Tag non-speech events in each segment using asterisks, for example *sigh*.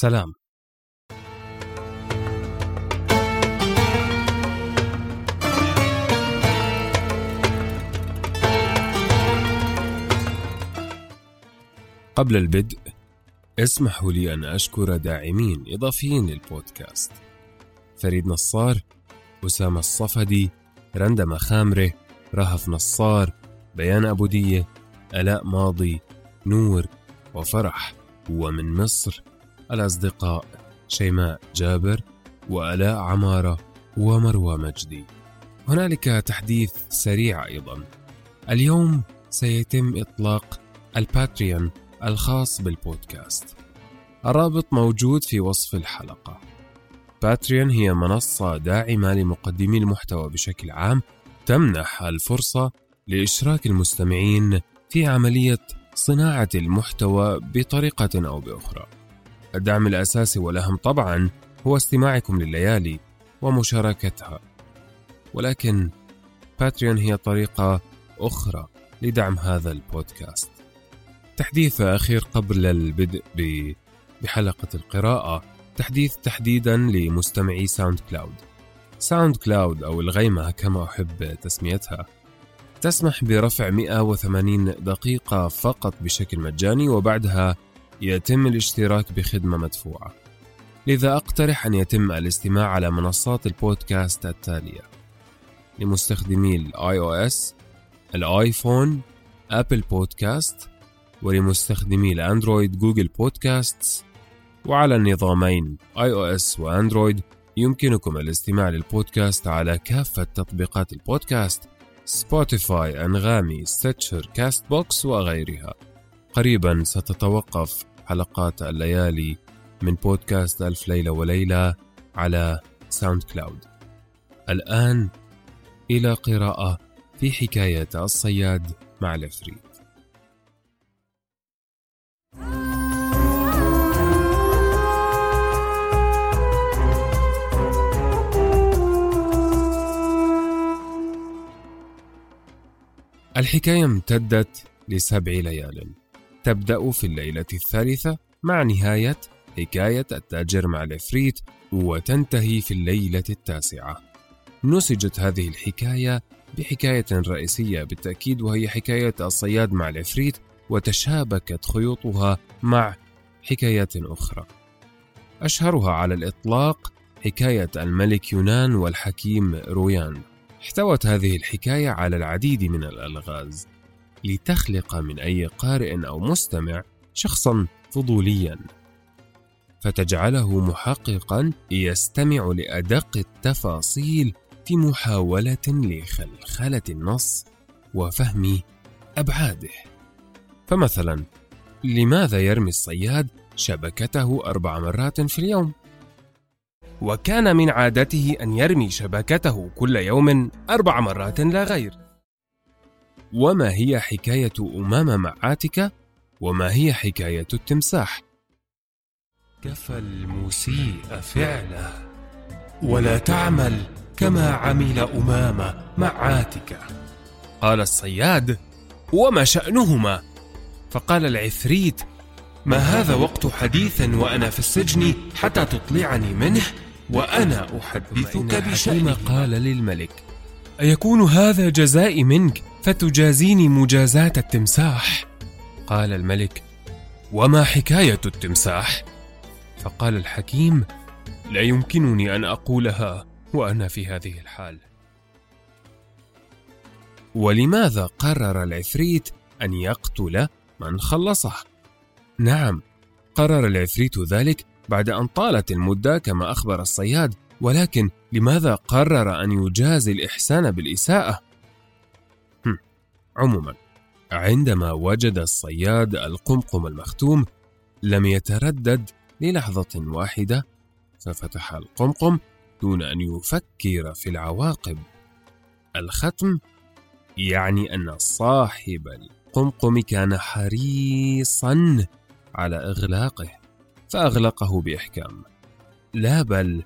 سلام. قبل البدء اسمحوا لي أن أشكر داعمين إضافيين للبودكاست. فريد نصار أسامة الصفدي رندا مخامرة رهف نصار بيان أبو دية ألاء ماضي نور وفرح. ومن مصر الأصدقاء شيماء جابر وألاء عمارة ومروى مجدي. هنالك تحديث سريع أيضا. اليوم سيتم إطلاق الباتريون الخاص بالبودكاست. الرابط موجود في وصف الحلقة. باتريون هي منصة داعمة لمقدمي المحتوى بشكل عام تمنح الفرصة لإشراك المستمعين في عملية صناعة المحتوى بطريقة أو بأخرى. الدعم الأساسي والأهم طبعا هو استماعكم لليالي ومشاركتها. ولكن Patreon هي طريقة أخرى لدعم هذا البودكاست. تحديث أخير قبل البدء بحلقة القراءة تحديث تحديدا لمستمعي SoundCloud. SoundCloud أو الغيمة كما أحب تسميتها تسمح برفع 180 دقيقة فقط بشكل مجاني وبعدها يتم الاشتراك بخدمة مدفوعة. لذا أقترح أن يتم الاستماع على منصات البودكاست التالية: لمستخدمي ال iOS، ال iPhone، Apple Podcasts، ولمستخدمي ال Android Google Podcasts، وعلى النظامين iOS و Android يمكنكم الاستماع للبودكاست على كافة تطبيقات البودكاست Spotify، أنغامي، Stitcher، Castbox وغيرها. قريبا ستتوقف حلقات الليالي من بودكاست ألف ليلة وليلة على SoundCloud. الآن إلى قراءة في حكاية الصياد مع العفريت. الحكاية امتدت لسبع ليال تبدأ في الليلة الثالثة مع نهاية حكاية التاجر مع العفريت وتنتهي في الليلة التاسعة. نسجت هذه الحكاية بحكاية رئيسية بالتأكيد وهي حكاية الصياد مع العفريت وتشابكت خيوطها مع حكايات أخرى. أشهرها على الإطلاق حكاية الملك يونان والحكيم رويان. احتوت هذه الحكاية على العديد من الألغاز. لتخلق من أي قارئ أو مستمع شخصا فضوليا فتجعله محققا يستمع لأدق التفاصيل في محاولة لخلخلة النص وفهم أبعاده فمثلا لماذا يرمي الصياد شبكته أربع مرات في اليوم؟ وكان من عادته أن يرمي شبكته كل يوم أربع مرات لا غير. وما هي حكاية أمام مع عاتكة؟ وما هي حكاية التمساح؟ كفى المسيء فعله ولا تعمل كما عمل أمامة مع عاتكة قال الصياد وما شأنهما؟ فقال العفريت ما هذا وقت حديث وأنا في السجن حتى تطلعني منه وأنا أحدثك بشأن قال للملك أيكون هذا جزائي منك فتجازيني مجازاة التمساح؟ قال الملك وما حكاية التمساح؟ فقال الحكيم لا يمكنني أن أقولها وأنا في هذه الحال ولماذا قرر العفريت أن يقتل من خلصه؟ نعم قرر العفريت ذلك بعد أن طالت المدة كما أخبر الصياد ولكن لماذا قرر أن يجازي الإحسان بالإساءة؟ عموما عندما وجد الصياد القمقم المختوم لم يتردد للحظة واحدة ففتح القمقم دون أن يفكر في العواقب الختم يعني أن صاحب القمقم كان حريصا على إغلاقه فأغلقه بإحكام لا بل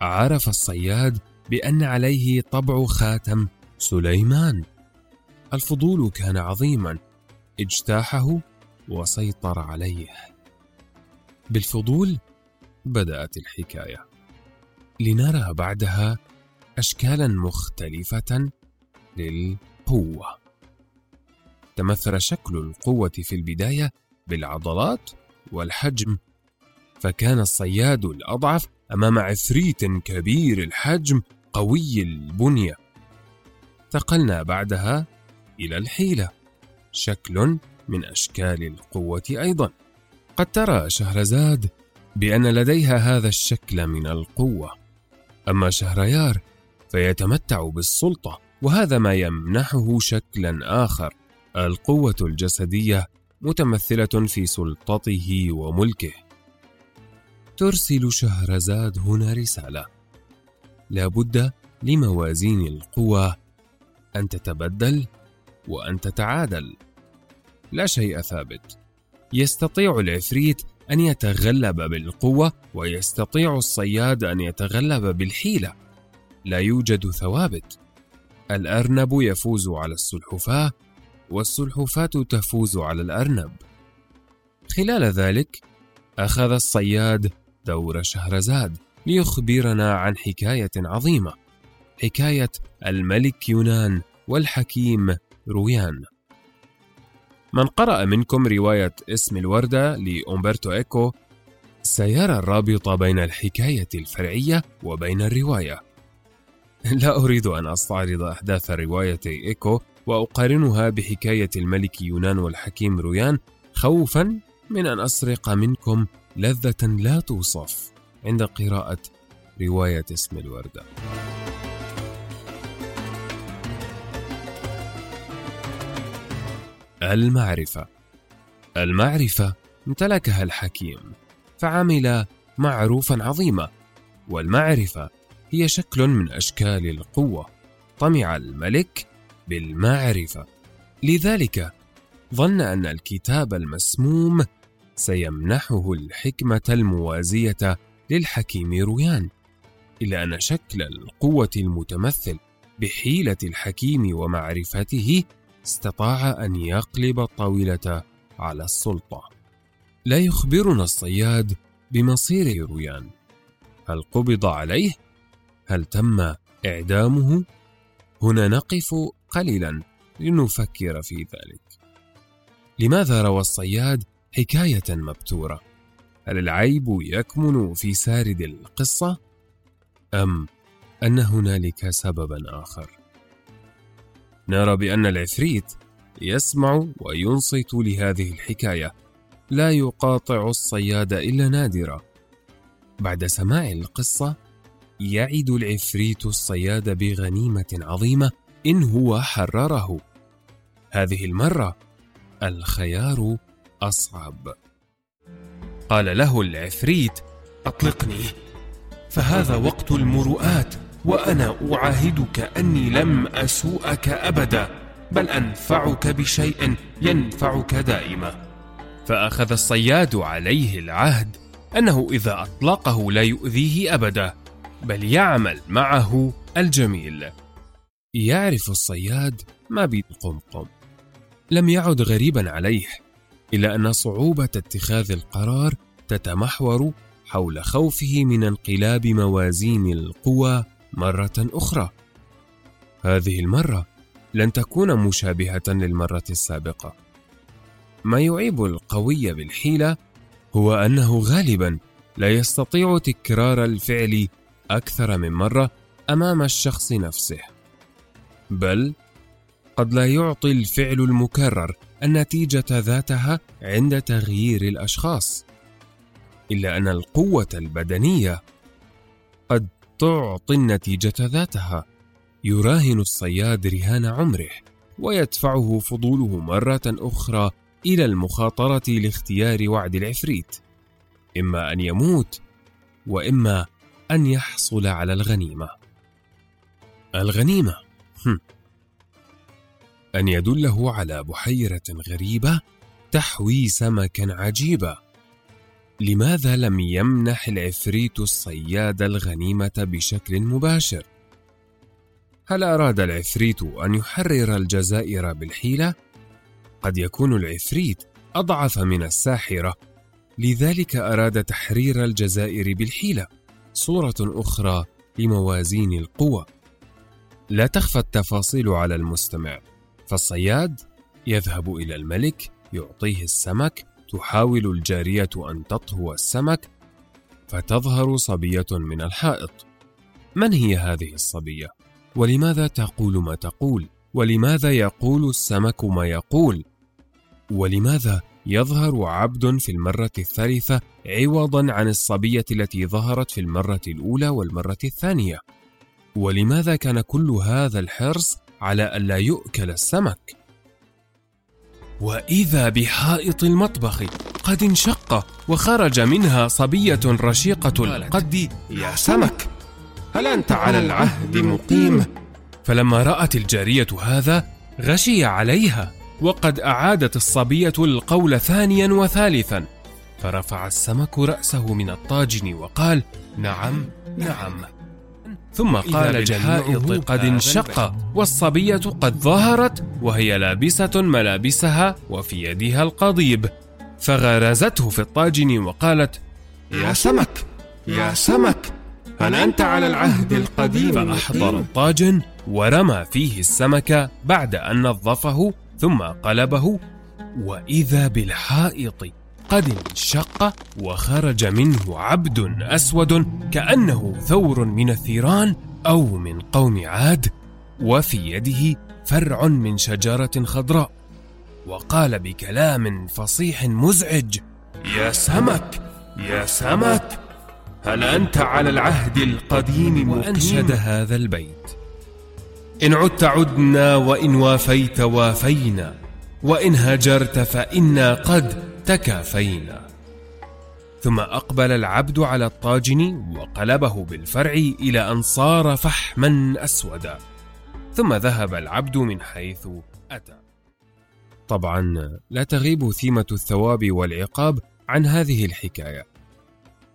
عرف الصياد بأن عليه طبع خاتم سليمان. الفضول كان عظيما. اجتاحه وسيطر عليه. بالفضول بدأت الحكاية. لنرى بعدها أشكالا مختلفة للقوة. تمثل شكل القوة في البداية بالعضلات والحجم فكان الصياد الأضعف أمام عفريت كبير الحجم قوي البنية. انتقلنا بعدها إلى الحيلة شكل من أشكال القوة أيضا. قد ترى شهرزاد بأن لديها هذا الشكل من القوة. أما شهريار فيتمتع بالسلطة وهذا ما يمنحه شكلا آخر. القوة الجسدية متمثلة في سلطته وملكه. ترسل شهرزاد هنا رسالة. لا بد لموازين القوى أن تتبدل وأن تتعادل. لا شيء ثابت. يستطيع العفريت أن يتغلب بالقوة ويستطيع الصياد أن يتغلب بالحيلة. لا يوجد ثوابت. الأرنب يفوز على السلحفاة والسلحفاة تفوز على الأرنب. خلال ذلك أخذ الصياد دور شهرزاد ليخبرنا عن حكاية عظيمة. حكاية الملك يونان والحكيم رويان. من قرأ منكم رواية اسم الوردة لأمبرتو إيكو سيرى الرابط بين الحكاية الفرعية وبين الرواية. *laughs* لا أريد أن أستعرض أحداث رواية إيكو وأقارنها بحكاية الملك يونان والحكيم رويان خوفا من أن أسرق منكم لذة لا توصف عند قراءة رواية اسم الوردة. المعرفة. المعرفة امتلكها الحكيم فعمل معروفا عظيما والمعرفة هي شكل من أشكال القوة. طمع الملك بالمعرفة. لذلك ظن أن الكتاب المسموم سيمنحه الحكمة الموازية للحكيم رويان إلا أن شكل القوة المتمثل بحيلة الحكيم ومعرفته استطاع أن يقلب الطاولة على السلطة لا يخبرنا الصياد بمصير رويان هل قبض عليه؟ هل تم إعدامه؟ هنا نقف قليلا لنفكر في ذلك لماذا روى الصياد حكاية مبتورة؟ هل العيب يكمن في سارد القصة؟ أم أن هنالك سببا آخر؟ نرى بأن العفريت يسمع وينصت لهذه الحكاية لا يقاطع الصياد إلا نادرا بعد سماع القصة يعد العفريت الصياد بغنيمة عظيمة إن هو حرره هذه المرة الخيار أصعب قال له العفريت أطلقني فهذا وقت المروءات وأنا أعاهدك أني لم أسوءك أبدا بل أنفعك بشيء ينفعك دائما. فأخذ الصياد عليه العهد أنه إذا أطلقه لا يؤذيه أبدا بل يعمل معه الجميل. يعرف الصياد ما بالقمقم لم يعد غريبا عليه. إلا أن صعوبة اتخاذ القرار تتمحور حول خوفه من انقلاب موازين القوى مرة أخرى. هذه المرة لن تكون مشابهة للمرة السابقة. ما يعيب القوي بالحيلة هو أنه غالبا لا يستطيع تكرار الفعل أكثر من مرة أمام الشخص نفسه. بل قد لا يعطي الفعل المكرر النتيجة ذاتها عند تغيير الأشخاص. إلا أن القوة البدنية قد تعطي النتيجة ذاتها يراهن الصياد رهان عمره ويدفعه فضوله مرة أخرى إلى المخاطرة لاختيار وعد العفريت إما أن يموت وإما أن يحصل على الغنيمة الغنيمة هم. أن يدله على بحيرة غريبة تحوي سمكا عجيبا لماذا لم يمنح العفريت الصياد الغنيمة بشكل مباشر؟ هل أراد العفريت أن يحرر الجزائر بالحيلة؟ قد يكون العفريت أضعف من الساحرة، لذلك أراد تحرير الجزائر بالحيلة صورة أخرى لموازين القوى لا تخفى التفاصيل على المستمع فالصياد يذهب إلى الملك يعطيه السمك تحاول الجارية أن تطهو السمك فتظهر صبية من الحائط من هي هذه الصبية؟ ولماذا تقول ما تقول؟ ولماذا يقول السمك ما يقول؟ ولماذا يظهر عبد في المرة الثالثة عوضا عن الصبية التي ظهرت في المرة الأولى والمرة الثانية؟ ولماذا كان كل هذا الحرص على ألا يؤكل السمك؟ وإذا بحائط المطبخ قد انشق وخرج منها صبية رشيقة القد يا سمك هل أنت على العهد مقيم؟ فلما رأت الجارية هذا غشي عليها وقد أعادت الصبية القول ثانيا وثالثا فرفع السمك رأسه من الطاجن وقال نعم نعم ثم قال الحائط قد انشق والصبية قد ظهرت وهي لابسة ملابسها وفي يدها القضيب. فغرزته في الطاجن وقالت يا سمك يا سمك هل أنت على العهد القديم فأحضر الطاجن ورمى فيه السمك بعد أن نظفه ثم قلبه وإذا بالحائط قد انشق وخرج منه عبد أسود كأنه ثور من الثيران أو من قوم عاد وفي يده فرع من شجرة خضراء. وقال بكلام فصيح مزعج يا سمك يا سمك هل أنت على العهد القديم وأنشد هذا البيت. إن عدت عدنا وإن وافيت وافينا وإن هجرت فإنا قد تكافينا. ثم أقبل العبد على الطاجن وقلبه بالفرع إلى أن صار فحما أسودا. ثم ذهب العبد من حيث أتى. طبعا لا تغيب ثيمة الثواب والعقاب عن هذه الحكاية.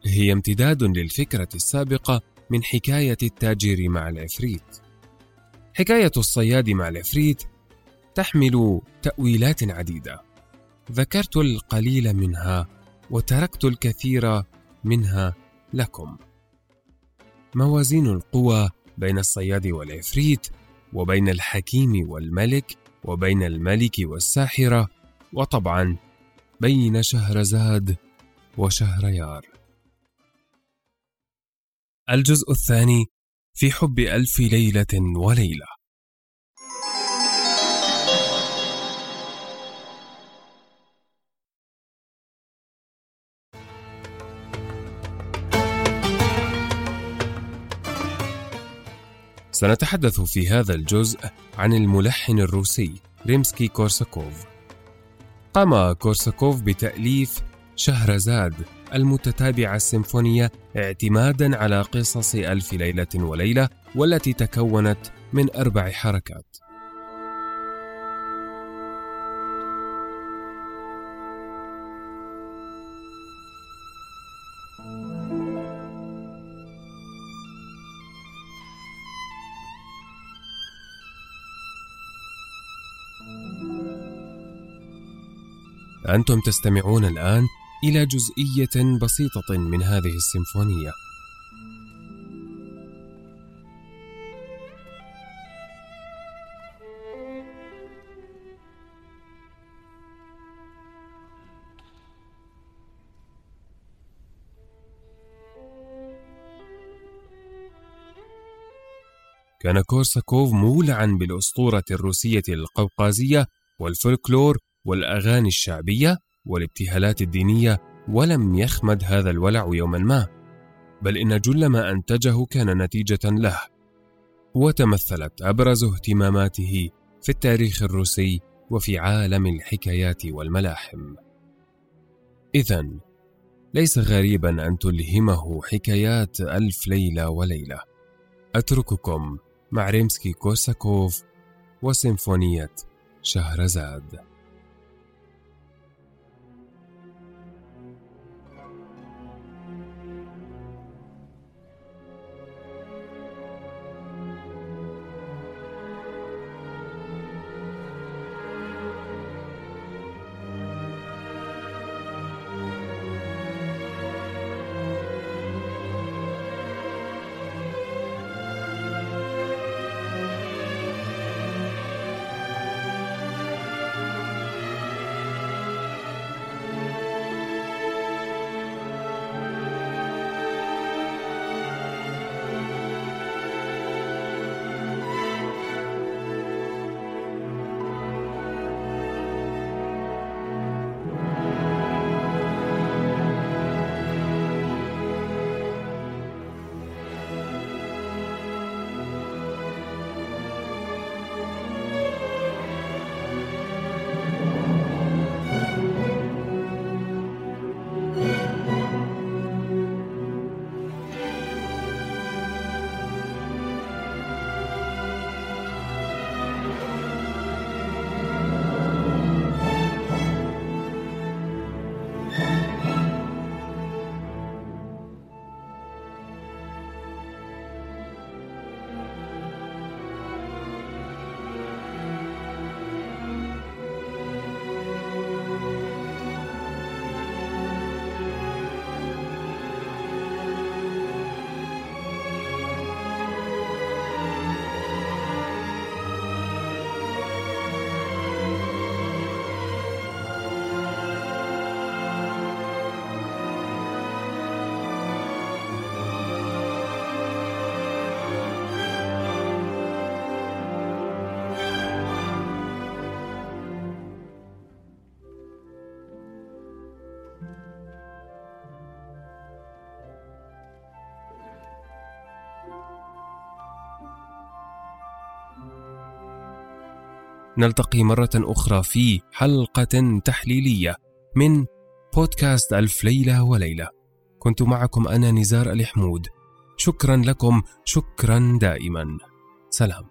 هي امتداد للفكرة السابقة من حكاية التاجر مع العفريت. حكاية الصياد مع العفريت تحمل تأويلات عديدة. ذكرت القليل منها وتركت الكثير منها لكم. موازين القوى بين الصياد والعفريت وبين الحكيم والملك وبين الملك والساحرة وطبعا بين شهرزاد وشهريار الجزء الثاني في حب ألف ليلة وليلة. سنتحدث في هذا الجزء عن الملحن الروسي ريمسكي كورساكوف. قام كورساكوف بتأليف شهرزاد المتتابعة السيمفونية اعتمادا على قصص ألف ليلة وليلة والتي تكونت من أربع حركات. أنتم تستمعون الآن إلى جزئية بسيطة من هذه السيمفونية. كان كورساكوف مولعا بالأسطورة الروسية القوقازية والفولكلور والأغاني الشعبية والابتهالات الدينية ولم يخمد هذا الولع يوما ما بل إن جل ما أنتجه كان نتيجة له. وتمثلت أبرز اهتماماته في التاريخ الروسي وفي عالم الحكايات والملاحم. إذا ليس غريبا أن تلهمه حكايات ألف ليلة وليلة. أترككم مع ريمسكي كورساكوف وسيمفونية شهرزاد. نلتقي مرة أخرى في حلقة تحليلية من بودكاست ألف ليلة وليلة. كنت معكم أنا نزار الحمود شكرا لكم. شكرا دائما. سلام.